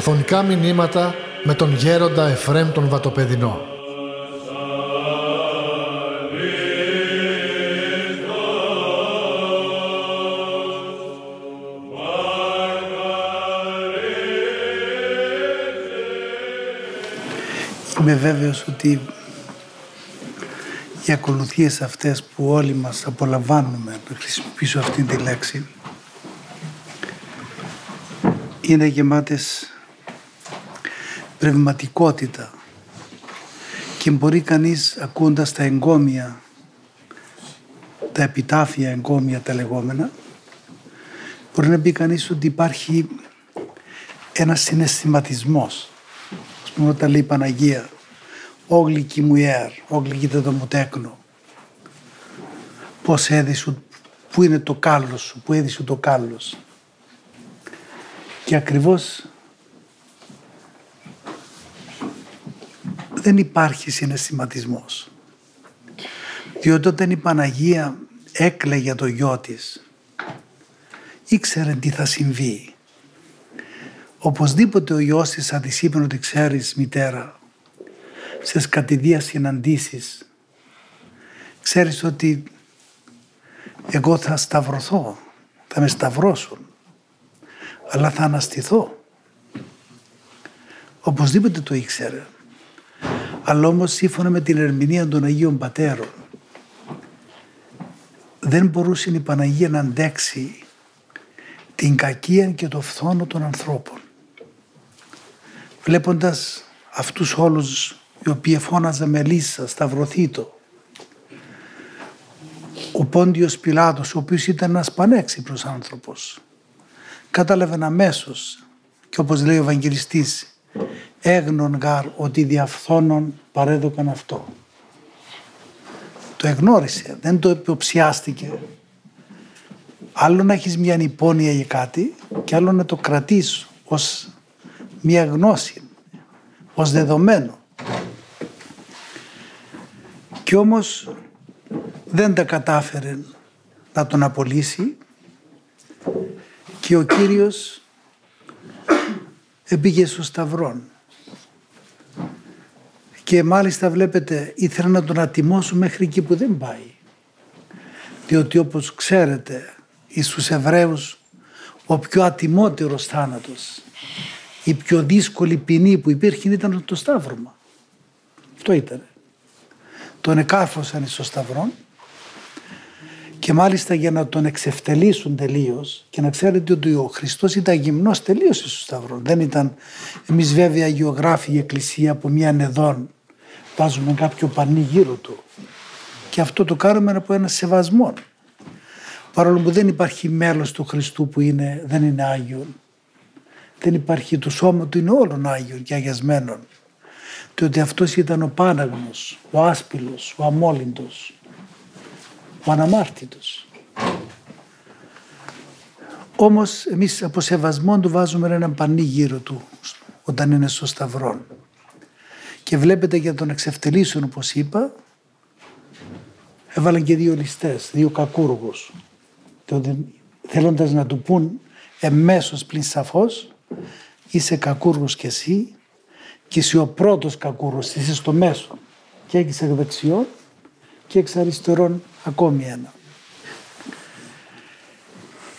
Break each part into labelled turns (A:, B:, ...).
A: Αφωνικά μηνύματα με τον γέροντα Εφρέμ τον Βατοπεδινό.
B: Είμαι βέβαιος ότι οι ακολουθίες αυτές που όλοι μας απολαμβάνουμε, να χρησιμοποιήσω αυτή τη λέξη, είναι γεμάτες πνευματικότητα και μπορεί κανείς ακούοντας τα εγκόμια, τα επιτάφια εγκόμια τα λεγόμενα, μπορεί να πει κανείς ότι υπάρχει ένα συναισθηματισμός. Ας πούμε όταν λέει η Παναγία «Όγλυκη μου ιέρ, όγλυκη δεν το μου τέκνο». Πώς έδισου, πού είναι το κάλος σου, πού έδισου το κάλος. Και ακριβώς δεν υπάρχει συναισθηματισμός. Διότι όταν η Παναγία έκλαιγε το γιο της, ήξερε τι θα συμβεί. Οπωσδήποτε ο γιος της θα της είπε ότι ξέρεις μητέρα, σε κατηδίας συναντήσεις, ξέρεις ότι εγώ θα σταυρωθώ, θα με σταυρώσουν, αλλά θα αναστηθώ. Οπωσδήποτε το ήξερε αλλά όμως σύμφωνα με την ερμηνεία των Αγίων Πατέρων δεν μπορούσε η Παναγία να αντέξει την κακία και το φθόνο των ανθρώπων. Βλέποντας αυτούς όλους οι οποίοι φώναζαν μελίσσα, σταυρωθήτο, ο Πόντιος Πιλάτος, ο οποίος ήταν ένας πανέξυπνος άνθρωπος, κατάλαβε αμέσως και όπως λέει ο Ευαγγελιστής έγνον γάρ ότι διαφθόνων παρέδωκαν αυτό. Το εγνώρισε, δεν το υποψιάστηκε. Άλλο να έχεις μια υπόνοια για κάτι και άλλο να το κρατείς ως μια γνώση, ως δεδομένο. Κι όμως δεν τα κατάφερε να τον απολύσει και ο Κύριος επήγε στο Σταυρόν. Και μάλιστα βλέπετε ήθελα να τον ατιμώσω μέχρι εκεί που δεν πάει. Διότι όπως ξέρετε εις τους Εβραίους ο πιο ατιμότερος θάνατος η πιο δύσκολη ποινή που υπήρχε ήταν το σταύρωμα. Αυτό ήταν. Τον εκάρφωσαν στο σταυρό και μάλιστα για να τον εξευτελίσουν τελείως και να ξέρετε ότι ο Χριστός ήταν γυμνός τελείως στο Σταυρό. Δεν ήταν εμείς βέβαια γεωγράφοι η Εκκλησία από μια νεδόν βάζουμε κάποιο πανί γύρω του. Και αυτό το κάνουμε από ένα σεβασμό. Παρόλο που δεν υπάρχει μέλος του Χριστού που είναι, δεν είναι Άγιο. Δεν υπάρχει το σώμα του είναι όλων Άγιων και αγιασμένων. Διότι αυτός ήταν ο Πάναγνος, ο Άσπυλος, ο Αμόλυντος, ο Αναμάρτητος. Όμως εμείς από σεβασμό του βάζουμε ένα πανί γύρω του όταν είναι στο σταυρό. Και βλέπετε για τον εξευτελίσεων όπως είπα έβαλαν και δύο ληστές, δύο κακούργους. Θέλοντας να του πούν εμέσως πλην σαφώς είσαι κακούργος κι εσύ και είσαι ο πρώτος κακούργος, είσαι στο μέσο και έχεις εκ δεξιών και εξ αριστερών ακόμη ένα.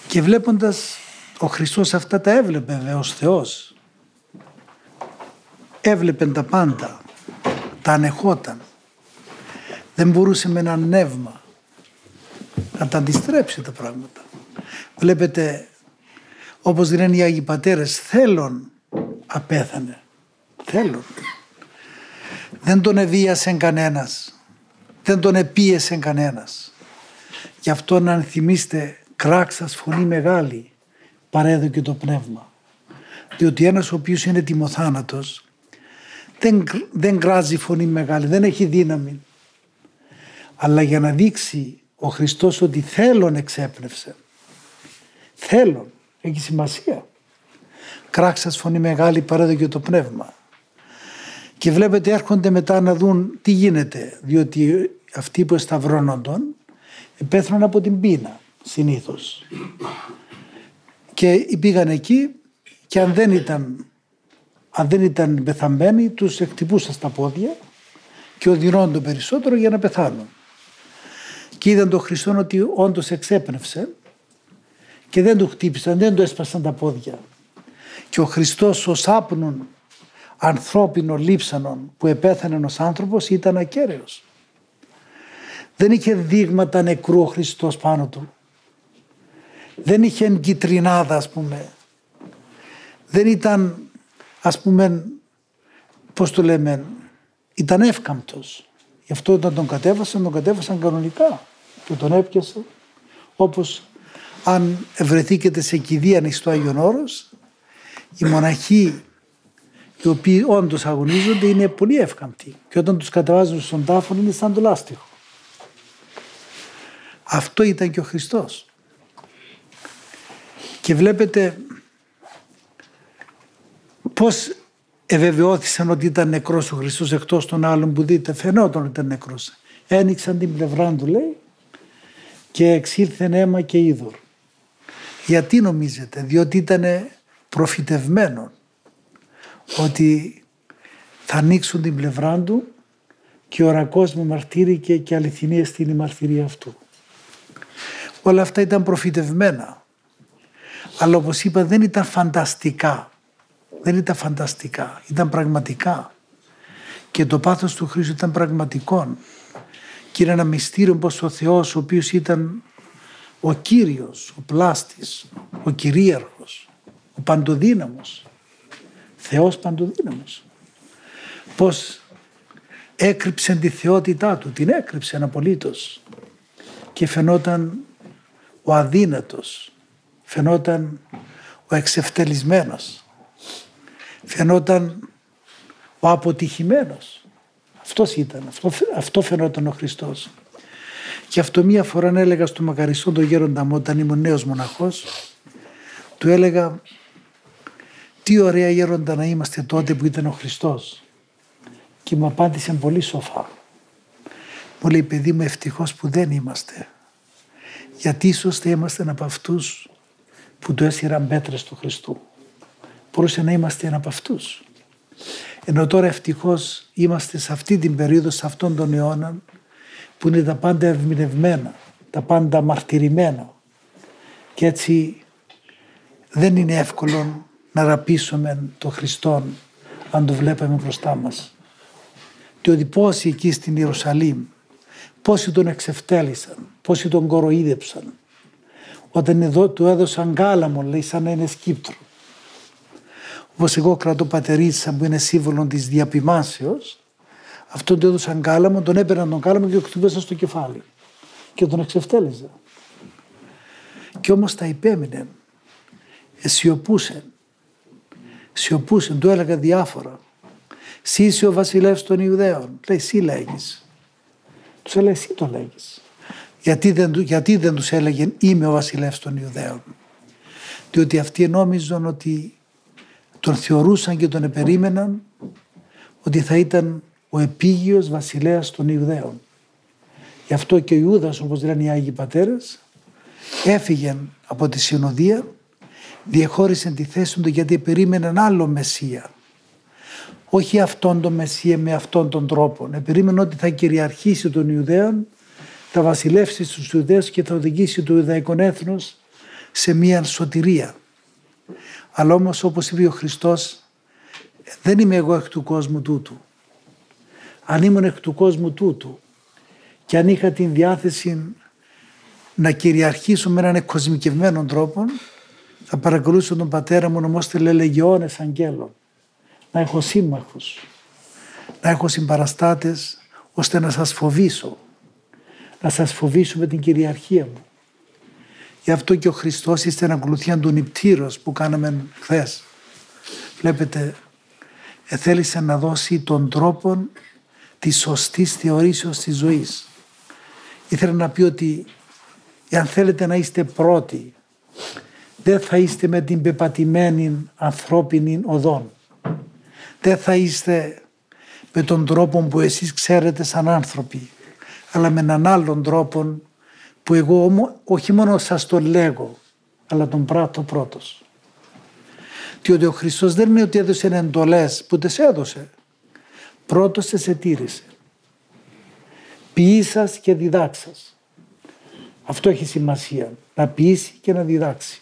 B: Και βλέποντας ο Χριστός αυτά τα έβλεπε βέβαια ως Θεός. Έβλεπε τα πάντα, τα ανεχόταν. Δεν μπορούσε με ένα νεύμα να τα αντιστρέψει τα πράγματα. Βλέπετε, όπως λένε οι Άγιοι Πατέρες, θέλον απέθανε. Θέλον. Δεν τον εβίασε κανένας δεν τον επίεσε κανένας. Γι' αυτό να θυμίστε κράξας φωνή μεγάλη παρέδωκε το πνεύμα. Διότι ένας ο οποίος είναι τιμοθάνατος δεν, δεν κράζει φωνή μεγάλη, δεν έχει δύναμη. Αλλά για να δείξει ο Χριστός ότι θέλον εξέπνευσε. Θέλον, έχει σημασία. Κράξας φωνή μεγάλη παρέδωκε το πνεύμα. Και βλέπετε έρχονται μετά να δουν τι γίνεται, διότι αυτοί που εσταυρώνονταν πέθρουν από την πείνα συνήθως. Και πήγαν εκεί και αν δεν ήταν αν δεν ήταν πεθαμένοι τους εκτυπούσαν στα πόδια και οδυνώνουν το περισσότερο για να πεθάνουν. Και είδαν τον Χριστό ότι όντως εξέπνευσε και δεν του χτύπησαν, δεν του έσπασαν τα πόδια. Και ο Χριστός ως άπνων ανθρώπινο λείψανον που επέθανε ως άνθρωπος ήταν ακέραιος. Δεν είχε δείγματα νεκρού ο Χριστός πάνω του. Δεν είχε εγκυτρινάδα ας πούμε. Δεν ήταν ας πούμε πώς το λέμε ήταν εύκαμπτος. Γι' αυτό όταν τον κατέβασαν τον κατέβασαν κανονικά και τον έπιασε όπως αν βρεθήκετε σε κηδεία στο Άγιον Όρος οι μοναχοί οι οποίοι όντως αγωνίζονται είναι πολύ εύκαμπτοι και όταν τους κατεβάζουν στον τάφο είναι σαν το λάστιχο. Αυτό ήταν και ο Χριστός. Και βλέπετε πώς ευεβαιώθησαν ότι ήταν νεκρός ο Χριστός εκτός των άλλων που δείτε; Φαινόταν ότι ήταν νεκρός. Ένοιξαν την πλευρά του λέει και εξήλθεν αίμα και είδωρ. Γιατί νομίζετε, διότι ήταν προφητευμένο ότι θα ανοίξουν την πλευρά του και ορακός με μαρτύρηκε και αληθινή στην η μαρτυρία αυτού. Όλα αυτά ήταν προφητευμένα. Αλλά όπως είπα δεν ήταν φανταστικά. Δεν ήταν φανταστικά. Ήταν πραγματικά. Και το πάθος του Χρήστου ήταν πραγματικό. Και είναι ένα μυστήριο πως ο Θεός ο οποίος ήταν ο Κύριος, ο πλάστης, ο κυρίαρχος, ο παντοδύναμος, Θεός παντοδύναμος. Πως έκρυψε τη θεότητά του, την έκρυψε απολύτως και φαινόταν ο αδύνατος, φαινόταν ο εξευτελισμένος, φαινόταν ο αποτυχημένος. Αυτός ήταν, αυτό, αυτό φαινόταν ο Χριστός. Και αυτό μία φορά έλεγα στο μακαριστό τον γέροντα μου όταν ήμουν νέος μοναχός, του έλεγα τι ωραία γέροντα να είμαστε τότε που ήταν ο Χριστός. Και μου απάντησε πολύ σοφά. Μου λέει παιδί μου ευτυχώς που δεν είμαστε. Γιατί ίσως θα είμαστε από αυτούς που του έσυραν πέτρες του Χριστού. Μπορούσε να είμαστε ένα από αυτούς. Ενώ τώρα ευτυχώς είμαστε σε αυτή την περίοδο, σε αυτόν τον αιώνα που είναι τα πάντα ευμηνευμένα, τα πάντα μαρτυρημένα. Και έτσι δεν είναι εύκολο να ραπίσουμε τον Χριστό αν το βλέπαμε μπροστά μας. Διότι πόσοι εκεί στην Ιερουσαλήμ, πόσοι τον εξευτέλισαν, πόσοι τον κοροϊδέψαν. Όταν εδώ του έδωσαν κάλαμο, λέει σαν να είναι σκύπτρο. Όπως εγώ κρατώ πατερίτσα που είναι σύμβολο της διαπημάσεω, αυτόν του έδωσαν κάλαμο, τον έπαιρναν τον κάλαμο και τον στο κεφάλι. Και τον εξευτέλιζαν. Και όμως τα υπέμεινε, αισιοπούσε σιωπούσε, του έλεγα διάφορα. Εσύ είσαι ο βασιλεύς των Ιουδαίων. Λέει, εσύ λέγεις. Τους έλεγε, εσύ το λέγεις. Γιατί δεν, γιατί δεν τους έλεγε είμαι ο βασιλεύς των Ιουδαίων. Διότι αυτοί νόμιζαν ότι τον θεωρούσαν και τον επερίμεναν ότι θα ήταν ο επίγειος βασιλέας των Ιουδαίων. Γι' αυτό και ο Ιούδας όπως λένε οι Άγιοι Πατέρες έφυγε από τη συνοδεία διεχώρισαν τη θέση του γιατί περίμεναν άλλο Μεσσία. Όχι αυτόν τον Μεσσία με αυτόν τον τρόπο. Περίμεναν ότι θα κυριαρχήσει τον Ιουδαίων, θα βασιλεύσει στους Ιουδαίους και θα οδηγήσει το Ιουδαϊκό έθνος σε μια σωτηρία. Αλλά όμως όπως είπε ο Χριστός, δεν είμαι εγώ εκ του κόσμου τούτου. Αν ήμουν εκ του κόσμου τούτου και αν είχα την διάθεση να κυριαρχήσω με έναν εκκοσμικευμένο τρόπο, θα παρακολουθήσω τον πατέρα μου νομόστε λελεγιώνες αγγέλων. Να έχω σύμμαχους, να έχω συμπαραστάτες ώστε να σας φοβήσω. Να σας φοβήσω με την κυριαρχία μου. Γι' αυτό και ο Χριστός είστε να ακολουθία του νηπτήρος που κάναμε χθες. Βλέπετε, θέλησε να δώσει τον τρόπο της σωστής θεωρήσεως της ζωής. Ήθελε να πει ότι εάν θέλετε να είστε πρώτοι δεν θα είστε με την πεπατημένη ανθρώπινη οδόν. Δεν θα είστε με τον τρόπο που εσείς ξέρετε σαν άνθρωποι, αλλά με έναν άλλον τρόπο που εγώ όχι μόνο σας το λέγω, αλλά τον πράττω πρώτος. Διότι ο Χριστός δεν είναι ότι έδωσε εντολές που τις έδωσε. Πρώτος σε τήρησε. Ποιήσας και διδάξας. Αυτό έχει σημασία. Να ποιήσει και να διδάξει.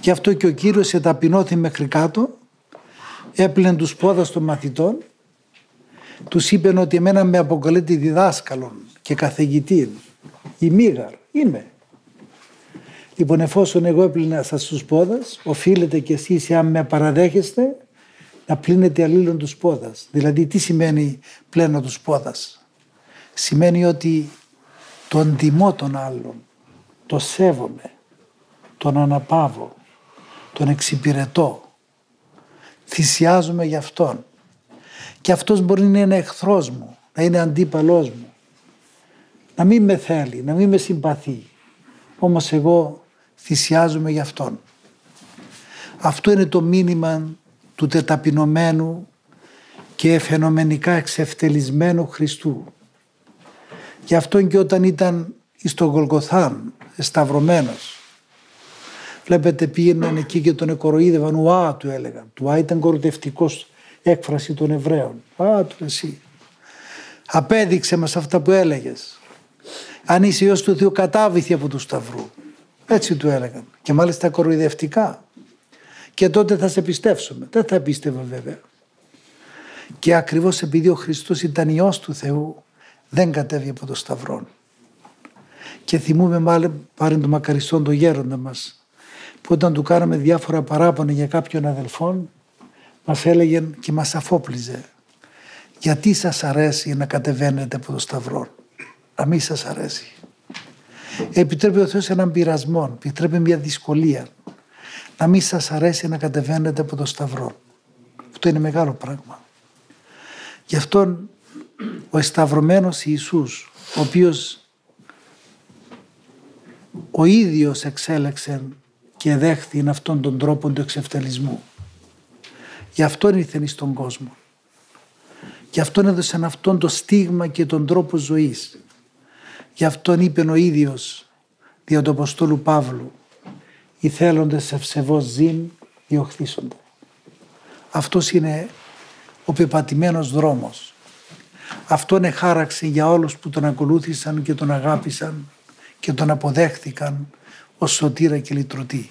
B: Γι' αυτό και ο Κύριος εταπεινώθη μέχρι κάτω, έπλαινε τους πόδας των μαθητών, τους είπε ότι εμένα με αποκαλείται διδάσκαλον και καθηγητή. Η μίγαρ είμαι. Λοιπόν εφόσον εγώ έπλυνα σας τους πόδας, οφείλετε κι εσείς αν με παραδέχεστε να πλύνετε αλλήλων τους πόδας. Δηλαδή τι σημαίνει πλένω τους πόδας; Σημαίνει ότι τον τιμώ τον άλλον, το σέβομαι, τον αναπαύω, τον εξυπηρετώ, θυσιάζομαι για αυτόν. Και αυτός μπορεί να είναι εχθρός μου, να είναι αντίπαλός μου, να μην με θέλει, να μην με συμπαθεί. Όμως εγώ θυσιάζομαι για αυτόν. Αυτό είναι το μήνυμα του τεταπεινωμένου και φαινομενικά εξευτελισμένου Χριστού. Γι' αυτό και όταν ήταν στο Γολγοθάν σταυρωμένος βλέπετε πήγαιναν εκεί και τον εκοροίδευαν ουά του έλεγαν. Του ήταν κοροϊδευτικός έκφραση των Εβραίων. Α του εσύ. Απέδειξε μας αυτά που έλεγες. Αν είσαι Υιός του Θεού κατάβηθη από τους Σταυρού. Έτσι του έλεγαν. Και μάλιστα κοροϊδευτικά. Και τότε θα σε πιστέψουμε. Δεν θα πίστευα βέβαια. Και ακριβώς επειδή ο Χριστός ήταν Υιός του Θεού δεν κατέβει από το Σταυρό. Και θυμούμε μάλλον πάρει το μακαριστόν το γέροντα μας που όταν του κάναμε διάφορα παράπονα για κάποιον αδελφόν μας έλεγε και μας αφόπλιζε γιατί σας αρέσει να κατεβαίνετε από το Σταυρό να μην σας αρέσει επιτρέπει ο Θεός έναν πειρασμό επιτρέπει μια δυσκολία να μην σας αρέσει να κατεβαίνετε από το Σταυρό αυτό είναι μεγάλο πράγμα γι' αυτόν ο εσταυρωμένος Ιησούς ο οποίος ο ίδιος εξέλεξε και δέχθη αυτόν τον τρόπο του εξευτελισμού. Γι' αυτόν ήρθε στον κόσμο. Γι' αυτόν έδωσε αυτόν το στίγμα και τον τρόπο ζωής. Γι' αυτόν είπε ο ίδιος δια του Αποστόλου Παύλου «Οι θέλοντες ευσεβώς ζήν διοχθήσονται». Αυτός είναι ο πεπατημένος δρόμος. Αυτόν εχάραξε για όλους που τον ακολούθησαν και τον αγάπησαν και τον αποδέχθηκαν ως σωτήρα και λυτρωτή.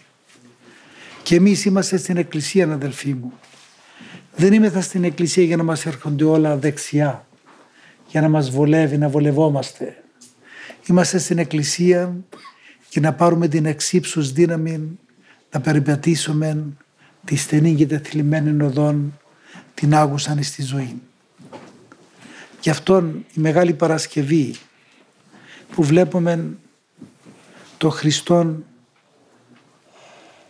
B: Και εμείς είμαστε στην εκκλησία αδελφοί μου. Δεν είμαστε στην εκκλησία για να μας έρχονται όλα δεξιά, για να μας βολεύει, να βολευόμαστε. Είμαστε στην εκκλησία για να πάρουμε την εξύψους δύναμη να περιπατήσουμε τη στενή και τεθλιμμένη οδόν την άγουσαν στη ζωή. Γι' αυτόν η Μεγάλη Παρασκευή που βλέπουμε το Χριστόν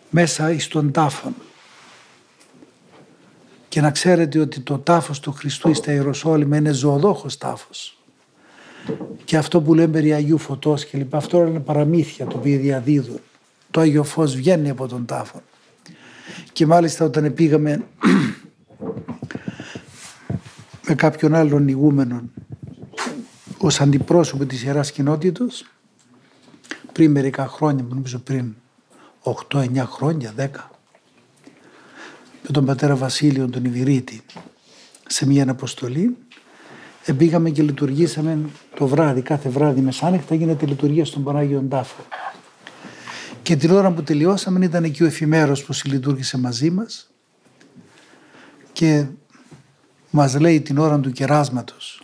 B: μέσα εις τον τάφον. Και να ξέρετε ότι το τάφος του Χριστού στα Ιεροσόλυμα είναι ζωοδόχος τάφος. Και αυτό που λέμε περί Αγίου Φωτός και λοιπά, αυτό είναι παραμύθια το οποίο διαδίδουν. Το Άγιο Φως βγαίνει από τον τάφο. Και μάλιστα όταν πήγαμε με κάποιον άλλον ηγούμενον ως αντιπρόσωπο της Ιεράς Κοινότητος πριν μερικά χρόνια, νομίζω πριν 8-9 χρόνια, 10 με τον πατέρα Βασίλειο τον Ιβυρίτη σε μια αποστολή πήγαμε και λειτουργήσαμε το βράδυ, κάθε βράδυ μεσάνυχτα γίνεται λειτουργία στον Πανάγιον Τάφο. Και την ώρα που τελειώσαμε ήταν εκεί ο εφημέρος που συλλειτουργήσε μαζί μας και μας λέει την ώρα του κεράσματος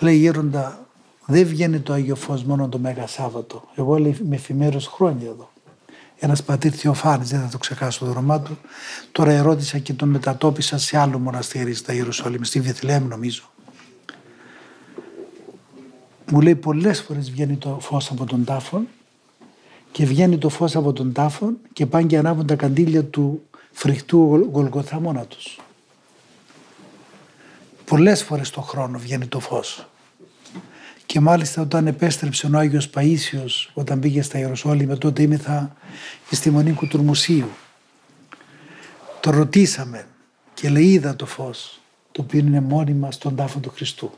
B: λέει γέροντα δεν βγαίνει το Άγιο Φως μόνο το Μέγα Σάββατο. Εγώ λέει με εφημέρος χρόνια εδώ. Ένας πατήρ Θεοφάνης, δεν θα το ξεχάσω το όνομά του. Τώρα ερώτησα και τον μετατόπισα σε άλλο μοναστήρι στα Ιερουσαλήμ, στη Βιθλέμ νομίζω. Μου λέει πολλές φορές βγαίνει το φως από τον τάφο και βγαίνει το φως από τον τάφο και πάνε και ανάβουν τα καντήλια του φρικτού Γολγοθά μόνα τους. Πολλές φορές το χρόνο βγαίνει το φως. Και μάλιστα όταν επέστρεψε ο Άγιος Παΐσιος όταν πήγε στα Ιεροσόλυμα τότε ήμεθα στη Μονή Κουτουρμουσίου. Το ρωτήσαμε και λέει είδα το φως το οποίο είναι μόνιμα στον τάφο του Χριστού.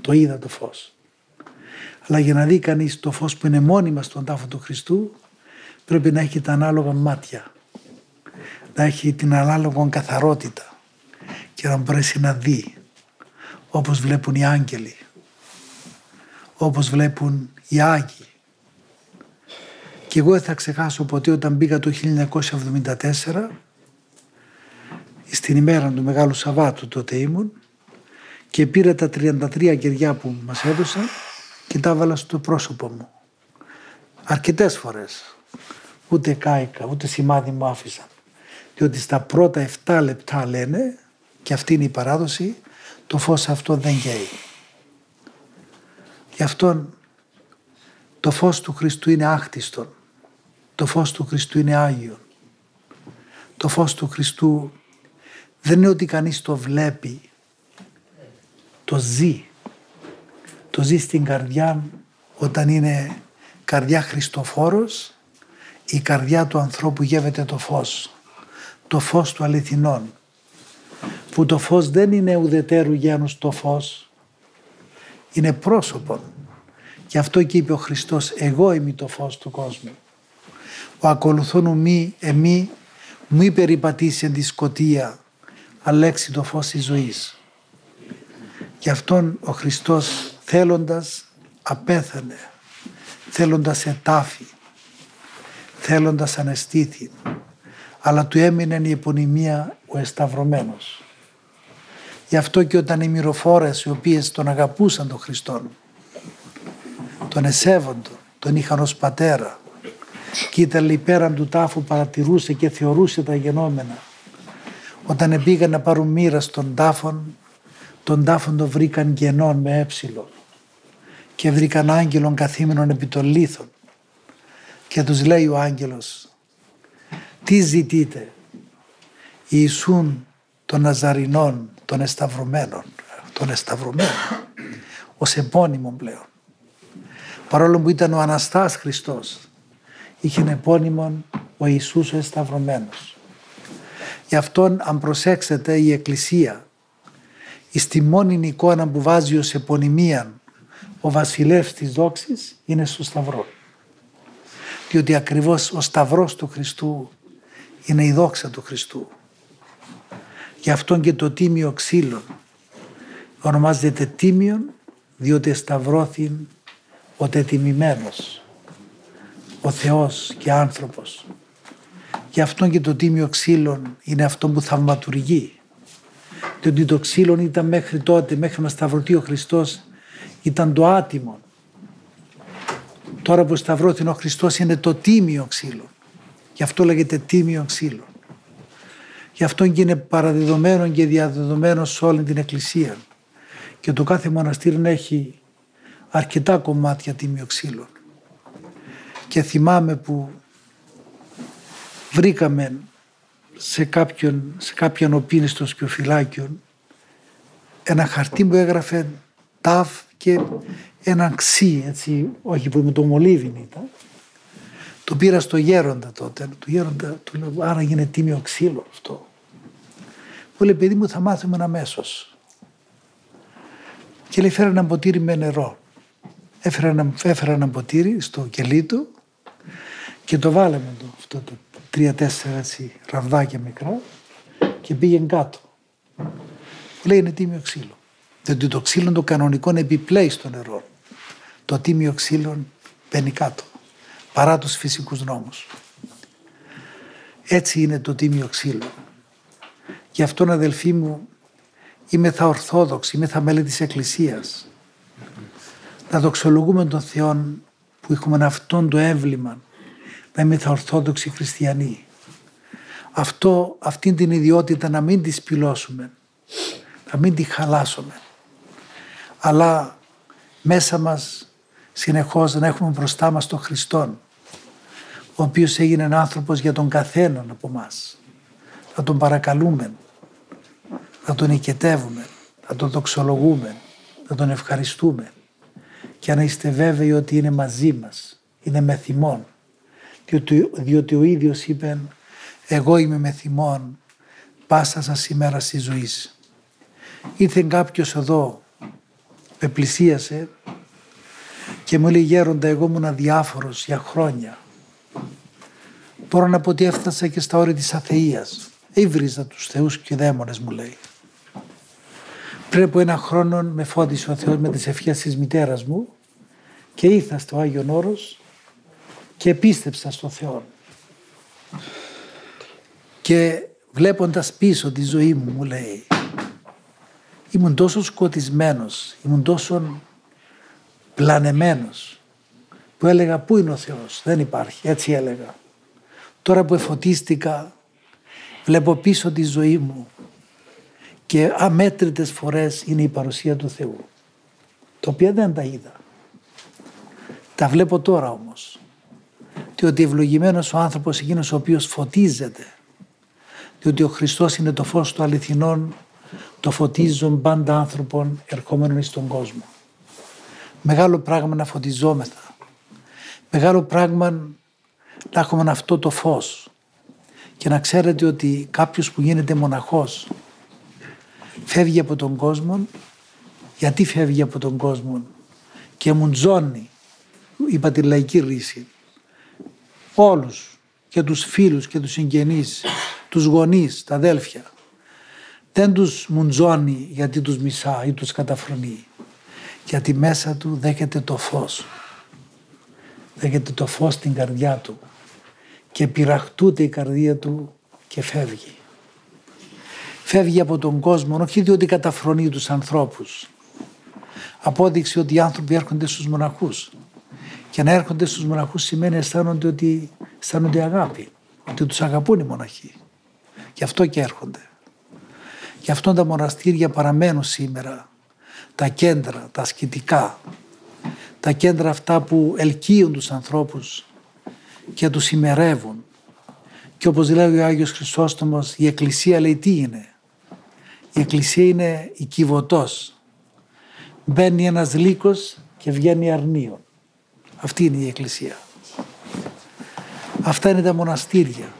B: Το είδα το φως. Αλλά για να δει κανείς το φως που είναι μόνιμα στον τάφο του Χριστού πρέπει να έχει τα ανάλογα μάτια. να έχει την ανάλογο καθαρότητα και να μπορέσει να δει όπως βλέπουν οι άγγελοι, όπως βλέπουν οι Άγιοι. Και εγώ δεν θα ξεχάσω ποτέ όταν μπήκα το 1974 στην ημέρα του Μεγάλου Σαββάτου τότε ήμουν και πήρα τα 33 κεριά που μας έδωσαν και τα έβαλα στο πρόσωπο μου. Αρκετές φορές. Ούτε κάηκα, ούτε σημάδι μου άφησαν. Διότι στα πρώτα 7 λεπτά λένε, και αυτή είναι η παράδοση, το φως αυτό δεν γέει. Γι' αυτόν το φως του Χριστού είναι άχτιστον. Το φως του Χριστού είναι Άγιο. Το φως του Χριστού δεν είναι ότι κανείς το βλέπει. Το ζει. Το ζει στην καρδιά όταν είναι καρδιά Χριστοφόρος η καρδιά του ανθρώπου γεύεται το φως. Το φως του αληθινών. Που το φως δεν είναι ουδετέρου γένους το φως. Είναι πρόσωπο. Γι' αυτό και είπε ο Χριστός εγώ είμαι το φως του κόσμου. Ο ακολουθούν μη εμεί μη περιπατήσει εν τη σκοτία αλέξει το φως της ζωής. Γι' αυτόν ο Χριστός θέλοντας απέθανε, θέλοντας ετάφη, θέλοντας αναισθήθη, αλλά του έμεινε η επωνυμία ο εσταυρωμένος. Γι' αυτό και όταν οι μυροφόρες οι οποίες τον αγαπούσαν τον Χριστόν, τον εσέβοντο, τον είχαν ως πατέρα και ήταν πέραν του τάφου παρατηρούσε και θεωρούσε τα γενόμενα. Όταν πήγαν να πάρουν μοίρα στον τάφον, τον τάφον το βρήκαν γενών με έψιλο και βρήκαν άγγελον καθήμενον επί των λίθων και τους λέει ο άγγελος τι ζητείτε Ιησούν των Ναζαρινών των εσταυρωμένων των εσταυρωμένων ως επώνυμο πλέον. Παρόλο που ήταν ο Αναστάς Χριστός είχε επώνυμο ο Ιησούς ο εσταυρωμένος. Γι' αυτόν αν προσέξετε η Εκκλησία στη μόνη εικόνα που βάζει ως επωνυμία ο βασιλεύς της δόξης είναι στο Σταυρό. Διότι ακριβώς ο Σταυρός του Χριστού είναι η δόξα του Χριστού. Γι' αυτόν και το τίμιο ξύλο ονομάζεται τίμιον διότι σταυρώθη ο τετιμημένος, ο Θεός και άνθρωπος. Γι' αυτόν και το τίμιο ξύλο είναι αυτό που θαυματουργεί. Διότι το ξύλο ήταν μέχρι τότε, μέχρι να σταυρωθεί ο Χριστός, ήταν το άτιμο Τώρα που σταυρώθη ο Χριστός είναι το τίμιο ξύλο. Γι' αυτό λέγεται τίμιο ξύλο. Γι' αυτό και είναι παραδεδομένο και διαδεδομένο σε όλη την Εκκλησία. Και το κάθε μοναστήρι έχει αρκετά κομμάτια τίμιο ξύλο. Και θυμάμαι που βρήκαμε σε κάποιον, σε κάποιον οπίνη στο σκιοφυλάκιο ένα χαρτί που έγραφε ταφ και έναν ξύ, έτσι, όχι που με το μολύβιν ήταν. Το πήρα στο γέροντα τότε. Του γέροντα του λέω, άρα γίνεται τίμιο ξύλο αυτό. Μου λέει, παιδί μου, θα μάθουμε αμέσω. Και λέει, φέρα ένα ποτήρι με νερό. Έφερα ένα, έφερα ένα ποτήρι στο κελί του και το βάλαμε το, αυτό το τρία-τέσσερα έτσι ραβδάκια μικρά και πήγε κάτω. Λέει είναι τίμιο ξύλο. Διότι το ξύλο το κανονικό επιπλέει στο νερό. Το τίμιο ξύλο μπαίνει κάτω. Παρά τους φυσικούς νόμους. Έτσι είναι το τίμιο ξύλο. Γι' αυτόν αδελφοί μου είμαι θα ορθόδοξη, είμαι θα μέλη της Εκκλησίας. Να δοξολογούμε τον Θεό που έχουμε αυτόν το έμβλημα να είμαι θα ορθόδοξοι χριστιανοί. Αυτό, αυτήν την ιδιότητα να μην τη σπηλώσουμε, να μην τη χαλάσουμε αλλά μέσα μας συνεχώς να έχουμε μπροστά μας τον Χριστόν ο οποίος έγινε άνθρωπος για τον καθέναν από μας. Να τον παρακαλούμε, να τον οικετεύουμε, να τον δοξολογούμε, να τον ευχαριστούμε και να είστε βέβαιοι ότι είναι μαζί μας, είναι με θυμόν. Διότι, διότι ο ίδιος είπε εγώ είμαι με θυμόν πάσα σας ημέρα στη ζωή. Ήρθε κάποιος εδώ με πλησίασε και μου λέει γέροντα εγώ ήμουν αδιάφορος για χρόνια. Μπορώ να πω ότι έφτασα και στα όρια της αθείας. Ήβριζα τους θεούς και δαίμονες μου λέει. Πριν από ένα χρόνο με φώτισε ο Θεός με τις ευχές της μητέρας μου και ήρθα στο Άγιον Όρος και πίστεψα στο Θεό. Και βλέποντας πίσω τη ζωή μου μου λέει ήμουν τόσο σκοτισμένος, ήμουν τόσο πλανεμένος που έλεγα πού είναι ο Θεός, δεν υπάρχει, έτσι έλεγα. Τώρα που εφωτίστηκα βλέπω πίσω τη ζωή μου και αμέτρητες φορές είναι η παρουσία του Θεού, το οποίο δεν τα είδα. Τα βλέπω τώρα όμως. Διότι ευλογημένος ο άνθρωπος εκείνος ο οποίος φωτίζεται. Διότι ο Χριστός είναι το φως του αληθινών, το φωτίζουν πάντα άνθρωπων ερχόμενων στον κόσμο. Μεγάλο πράγμα να φωτιζόμεθα. Μεγάλο πράγμα να έχουμε αυτό το φως. Και να ξέρετε ότι κάποιος που γίνεται μοναχός φεύγει από τον κόσμο. Γιατί φεύγει από τον κόσμο και μουντζώνει, είπα τη λαϊκή ρίση, όλους και τους φίλους και τους συγγενείς, τους γονείς, τα αδέλφια. Δεν τους μουντζώνει γιατί τους μισά ή τους καταφρονεί. Γιατί μέσα του δέχεται το φως. Δέχεται το φως στην καρδιά του και πειραχτούται η καρδία του και φεύγει. Φεύγει από τον κόσμο όχι διότι καταφρονεί τους ανθρώπους. Απόδειξη ότι οι άνθρωποι έρχονται στους μοναχούς. Και να έρχονται στους μοναχούς σημαίνει αισθάνονται ότι αισθάνονται αγάπη. Ότι τους αγαπούν οι μοναχοί. Γι' αυτό και έρχονται. Γι' αυτό τα μοναστήρια παραμένουν σήμερα. Τα κέντρα, τα ασκητικά. Τα κέντρα αυτά που ελκύουν τους ανθρώπους και τους ημερεύουν. Και όπως λέει ο Άγιος Χριστόστομος, η Εκκλησία λέει τι είναι; Η Εκκλησία είναι η κυβωτός. Μπαίνει ένας λύκος και βγαίνει αρνίον. Αυτή είναι η Εκκλησία. Αυτά είναι τα μοναστήρια.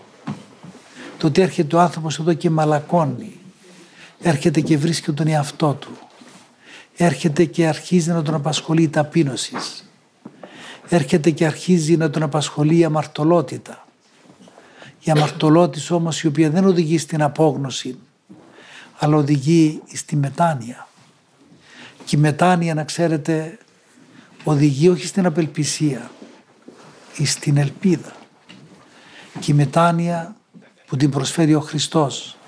B: Το ότι έρχεται ο άνθρωπος εδώ και μαλακώνει. Έρχεται και βρίσκει τον εαυτό του. Έρχεται και αρχίζει να τον απασχολεί η ταπείνωσης. Έρχεται και αρχίζει να τον απασχολεί η αμαρτωλότητα. Η αμαρτωλότης όμως η οποία δεν οδηγεί στην απόγνωση αλλά οδηγεί στη μετάνοια. Και η μετάνοια να ξέρετε οδηγεί όχι στην απελπισία ή στην ελπίδα. Και η μετάνοια που την προσφέρει ο Χριστός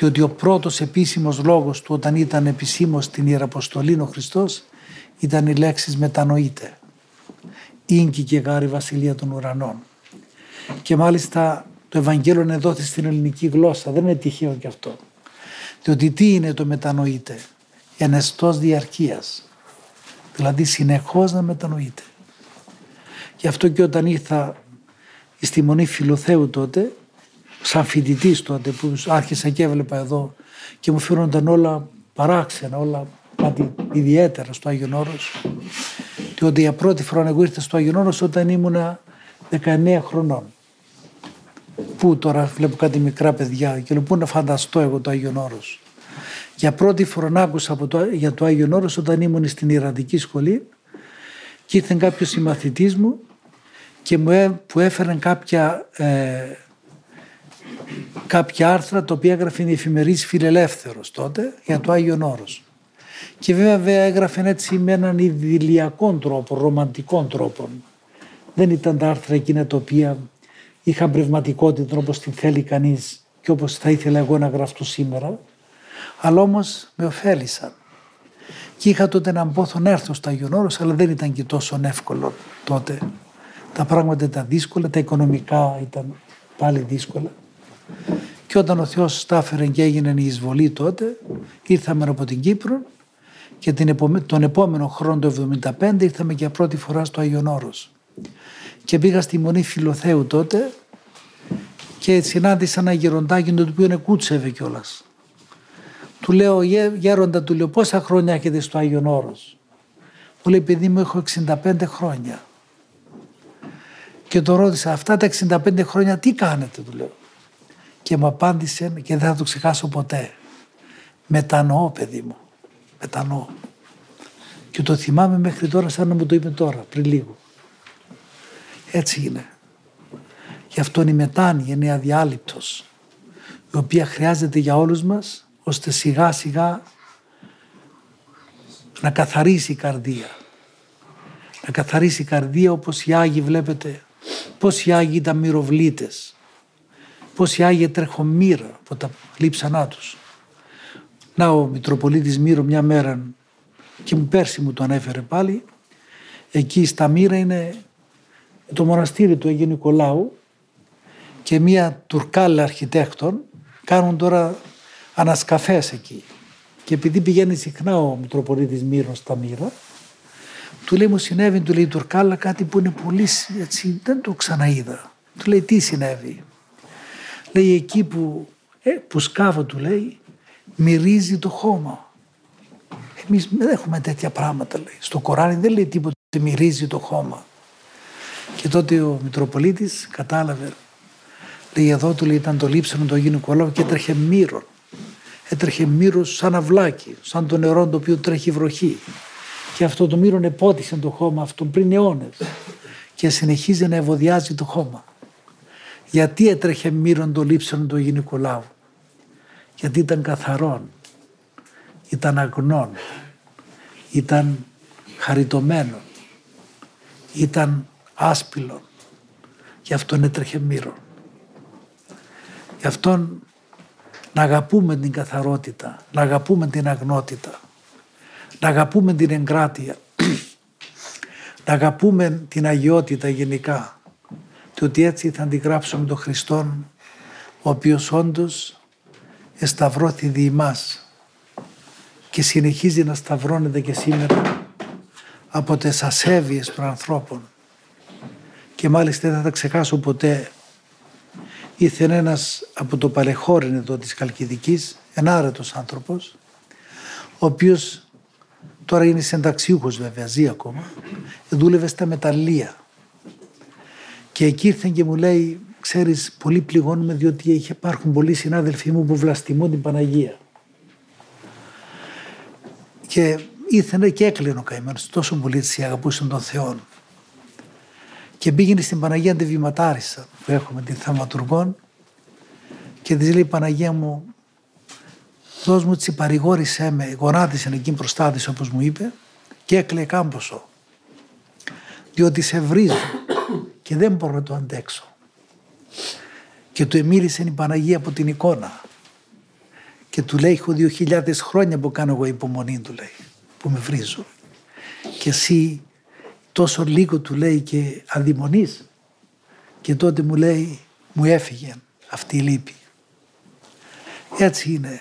B: διότι ο πρώτος επίσημος λόγος του όταν ήταν επισήμως στην Ιεραποστολή ο Χριστός ήταν οι λέξεις μετανοείται. Ίνκη και γάρη βασιλεία των ουρανών. Και μάλιστα το Ευαγγέλιο δόθη στην ελληνική γλώσσα. Δεν είναι τυχαίο και αυτό. Διότι τι είναι το μετανοείται. Ενεστός διαρκείας. Δηλαδή συνεχώς να μετανοείται. Γι' αυτό και όταν ήρθα στη Μονή Φιλοθέου τότε, σαν φοιτητής τότε που άρχισα και έβλεπα εδώ και μου φέρονταν όλα παράξενα, όλα κάτι ιδιαίτερα στο Άγιον Όρος. Διότι για πρώτη φορά εγώ ήρθα στο Άγιον Όρος όταν ήμουνα 19 χρονών. Πού τώρα βλέπω κάτι μικρά παιδιά και λέω πού να φανταστώ εγώ το Άγιον Όρος. Για πρώτη φορά άκουσα από το, για το Άγιον Όρος όταν ήμουν στην Ιραντική σχολή και ήρθε κάποιο συμμαθητής μου και μου που έφεραν κάποια, ε, κάποια άρθρα τα οποία έγραφε η εφημερίδα Φιλελεύθερος τότε για το Άγιον Όρος. Και βέβαια έγραφε έτσι με έναν ιδηλιακό τρόπο, ρομαντικό τρόπο. Δεν ήταν τα άρθρα εκείνα τα οποία είχαν πνευματικότητα όπως την θέλει κανείς και όπως θα ήθελα εγώ να γραφτώ σήμερα, αλλά όμως με ωφέλησαν. Και είχα τότε έναν πόθο να έρθω στο Άγιον Όρος, αλλά δεν ήταν και τόσο εύκολο τότε. Τα πράγματα ήταν δύσκολα, τα οικονομικά ήταν πάλι δύσκολα. Και όταν ο Θεός στάφερε και έγινε η εισβολή τότε, ήρθαμε από την Κύπρο και τον επόμενο χρόνο το 1975 ήρθαμε για πρώτη φορά στο Άγιον Όρος και πήγα στη Μονή Φιλοθέου τότε και συνάντησα ένα γεροντάκι το οποίο κούτσευε κιόλας. Του λέω γέροντα, του λέω πόσα χρόνια έχετε στο Άγιον Όρος; Μου λέει παιδί μου έχω 65 χρόνια. Και το ρώτησα αυτά τα 65 χρόνια τι κάνετε; Του λέω. Και μου απάντησε και δεν θα το ξεχάσω ποτέ. Μετανοώ παιδί μου. Μετανοώ. Και το θυμάμαι μέχρι τώρα σαν να μου το είπε τώρα πριν λίγο. Έτσι είναι. Γι' αυτό η μετάνοια είναι αδιάλειπτος. η οποία χρειάζεται για όλους μας ώστε σιγά σιγά να καθαρίσει η καρδία. Να καθαρίσει η καρδία όπως οι Άγιοι βλέπετε, πώς οι Άγιοι ήταν μυροβλήτες, πώς οι Άγιοι τρέχουν μοίρα από τα λείψανά τους. Να ο Μητροπολίτης Μύρο μια μέρα και μου πέρσι μου το ανέφερε πάλι, εκεί στα Μύρα είναι το μοναστήρι του Αγίου Νικολάου και μια τουρκάλα αρχιτέκτον κάνουν τώρα ανασκαφές εκεί. Και επειδή πηγαίνει συχνά ο Μητροπολίτης Μύρος στα Μύρα, του λέει μου συνέβη, του λέει Τουρκάλα κάτι που είναι πολύ έτσι, δεν το ξαναείδα. Του λέει τι συνέβη; Λέει εκεί που, ε, που σκάβω του λέει μυρίζει το χώμα. Εμείς δεν έχουμε τέτοια πράγματα λέει. Στο Κοράνι δεν λέει τίποτα μυρίζει το χώμα. Και τότε ο Μητροπολίτης κατάλαβε. Λέει εδώ του λέει ήταν το λείψανο του Αγίου Νικολάου και έτρεχε μύρον. Έτρεχε μύρος σαν αυλάκι, σαν το νερό το οποίο τρέχει βροχή. Και αυτό το μύρον επότισε το χώμα αυτό πριν αιώνες. Και συνεχίζει να ευωδιάζει το χώμα. Γιατί έτρεχε μύρον το λείψανο του Αγίου Νικολάου; Γιατί ήταν καθαρόν. Ήταν αγνών. Ήταν χαριτωμένο. Ήταν άσπυλο. Γι' αυτόν έτρεχε μύρον. Γι' αυτόν να αγαπούμε την καθαρότητα, να αγαπούμε την αγνότητα, να αγαπούμε την εγκράτεια, να αγαπούμε την αγιότητα γενικά και ότι έτσι θα αντιγράψουμε τον Χριστόν ο οποίος όντως εσταυρώθη δι' εμάς και συνεχίζει να σταυρώνεται και σήμερα από τις ασέβειες των ανθρώπων και μάλιστα δεν θα τα ξεχάσω ποτέ ήρθε ένας από το παλεχώριν εδώ της Καλκιδικής, ενάρετος άνθρωπος, ο οποίος τώρα είναι συνταξιούχος βέβαια, ζει ακόμα, δούλευε στα μεταλλεία. Και εκεί ήρθε και μου λέει, ξέρεις, πολύ πληγώνουμε διότι είχε, υπάρχουν πολλοί συνάδελφοί μου που βλαστημούν την Παναγία. Και ήρθε και έκλαινε ο καημένος, τόσο πολύ της αγαπούσαν τον Θεό και πήγαινε στην Παναγία Αντεβηματάρισα που έχουμε την Θαυματουργών και της λέει Παναγία μου δώσ' μου τσι παρηγόρησέ με, γονάτισε εκείνη μπροστά της όπως μου είπε και έκλαιε κάμποσο. Διότι σε βρίζω και δεν μπορώ να το αντέξω και του εμίλησε η Παναγία από την εικόνα. Και του λέει έχω δύο χιλιάδες χρόνια που κάνω εγώ υπομονή του λέει που με βρίζω. Και εσύ τόσο λίγο του λέει και αδειμονής και τότε μου λέει μου έφυγε αυτή η λύπη. Έτσι είναι.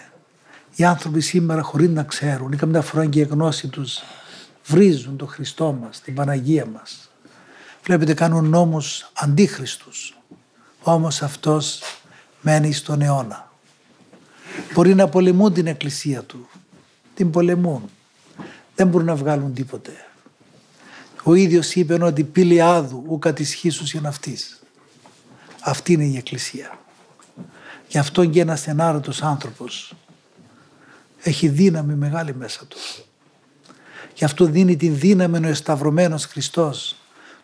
B: Οι άνθρωποι σήμερα χωρίς να ξέρουν ή καμιά φορά και η γνώση τους βρίζουν το Χριστό μας, την Παναγία μας. Βλέπετε κάνουν νόμους αντίχριστους. Όμως αυτός μένει στον αιώνα. Μπορεί να πολεμούν την εκκλησία του. Την πολεμούν. Δεν μπορούν να βγάλουν τίποτε. Ο ίδιος είπε ότι πήλη άδου ου κατησχίσους είναι αυτής. Αυτή είναι η Εκκλησία. Γι' αυτό και ένας ενάρετος άνθρωπος έχει δύναμη μεγάλη μέσα του. Γι' αυτό δίνει την δύναμη ο εσταυρωμένος Χριστός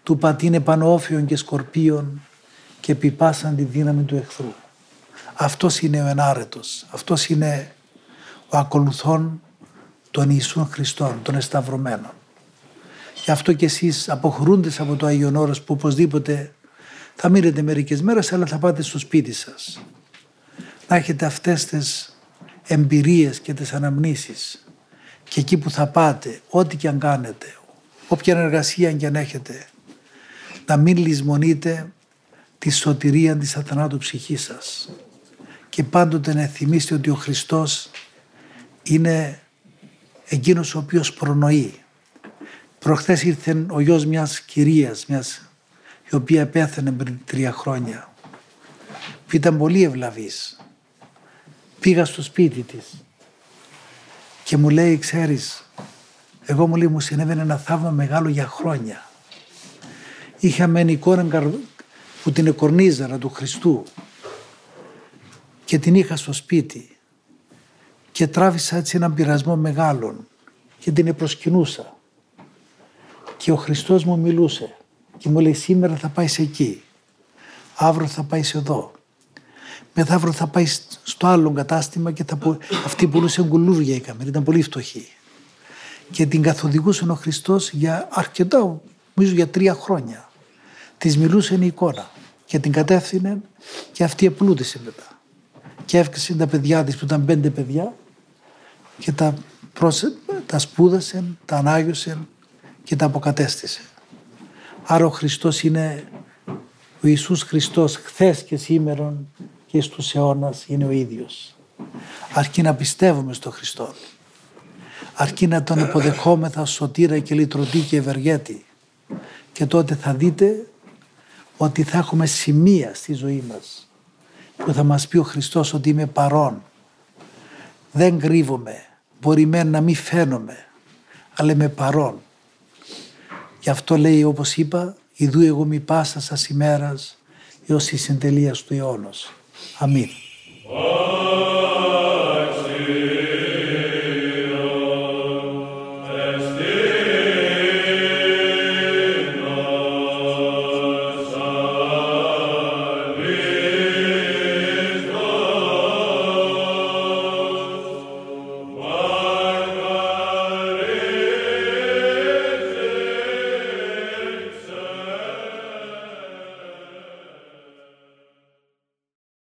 B: του πατίνε πανόφιων και σκορπίων και επιπάσαν τη δύναμη του εχθρού. Αυτός είναι ο ενάρετος. Αυτός είναι ο ακολουθών των Ιησούν Χριστών, των εσταυρωμένων. Γι' αυτό και εσείς αποχρούντες από το Άγιον Όρος που οπωσδήποτε θα μείνετε μερικές μέρες αλλά θα πάτε στο σπίτι σας. Να έχετε αυτές τις εμπειρίες και τις αναμνήσεις. Και εκεί που θα πάτε, ό,τι και αν κάνετε, όποια εργασία και αν έχετε, να μην λησμονείτε τη σωτηρία της αθανάτου ψυχής σας. Και πάντοτε να θυμίστε ότι ο Χριστός είναι εκείνος ο οποίος προνοεί Προχθές ήρθε ο γιος μιας κυρίας, μιας, η οποία πέθανε πριν τρία χρόνια. Που ήταν πολύ ευλαβής. Πήγα στο σπίτι της και μου λέει, ξέρεις, εγώ μου λέει μου συνέβαινε ένα θαύμα μεγάλο για χρόνια. Είχαμε εικόνα που την εκορνίζαρα του Χριστού και την είχα στο σπίτι και τράβησα έτσι έναν πειρασμό μεγάλων και την προσκυνούσα και ο Χριστός μου μιλούσε και μου λέει σήμερα θα πάεις σε εκεί, αύριο θα πάεις σε εδώ. Μεθαύριο θα πάεις στο άλλο κατάστημα και θα πω, αυτή πουλούσε γκουλούρια η κάμερα, ήταν πολύ φτωχή. Και την καθοδηγούσε ο Χριστός για αρκετά, νομίζω για τρία χρόνια. Της μιλούσε η εικόνα και την κατεύθυνε και αυτή επλούτησε μετά. Και έφτιαξε τα παιδιά της που ήταν πέντε παιδιά και τα, προσε... τα σπούδασε, τα ανάγιωσε και τα αποκατέστησε. Άρα ο Χριστός είναι ο Ιησούς Χριστός χθες και σήμερα και στους αιώνας είναι ο ίδιος. Αρκεί να πιστεύουμε στον Χριστό. Αρκεί να τον υποδεχόμεθα σωτήρα και λυτρωτή και ευεργέτη. Και τότε θα δείτε ότι θα έχουμε σημεία στη ζωή μας που θα μας πει ο Χριστός ότι είμαι παρόν. Δεν κρύβομαι. Μπορεί μεν να μην φαίνομαι, αλλά είμαι παρόν. Γι' αυτό λέει όπως είπα, «Ιδού εγώ μη πάσα σας ημέρας έως η συντελεία του αιώνος». Αμήν.